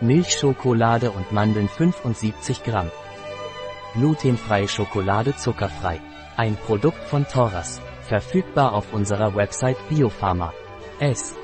Milchschokolade und Mandeln 75 Gramm. Glutenfreie Schokolade zuckerfrei. Ein Produkt von Thoras. Verfügbar auf unserer Website Biopharma. S.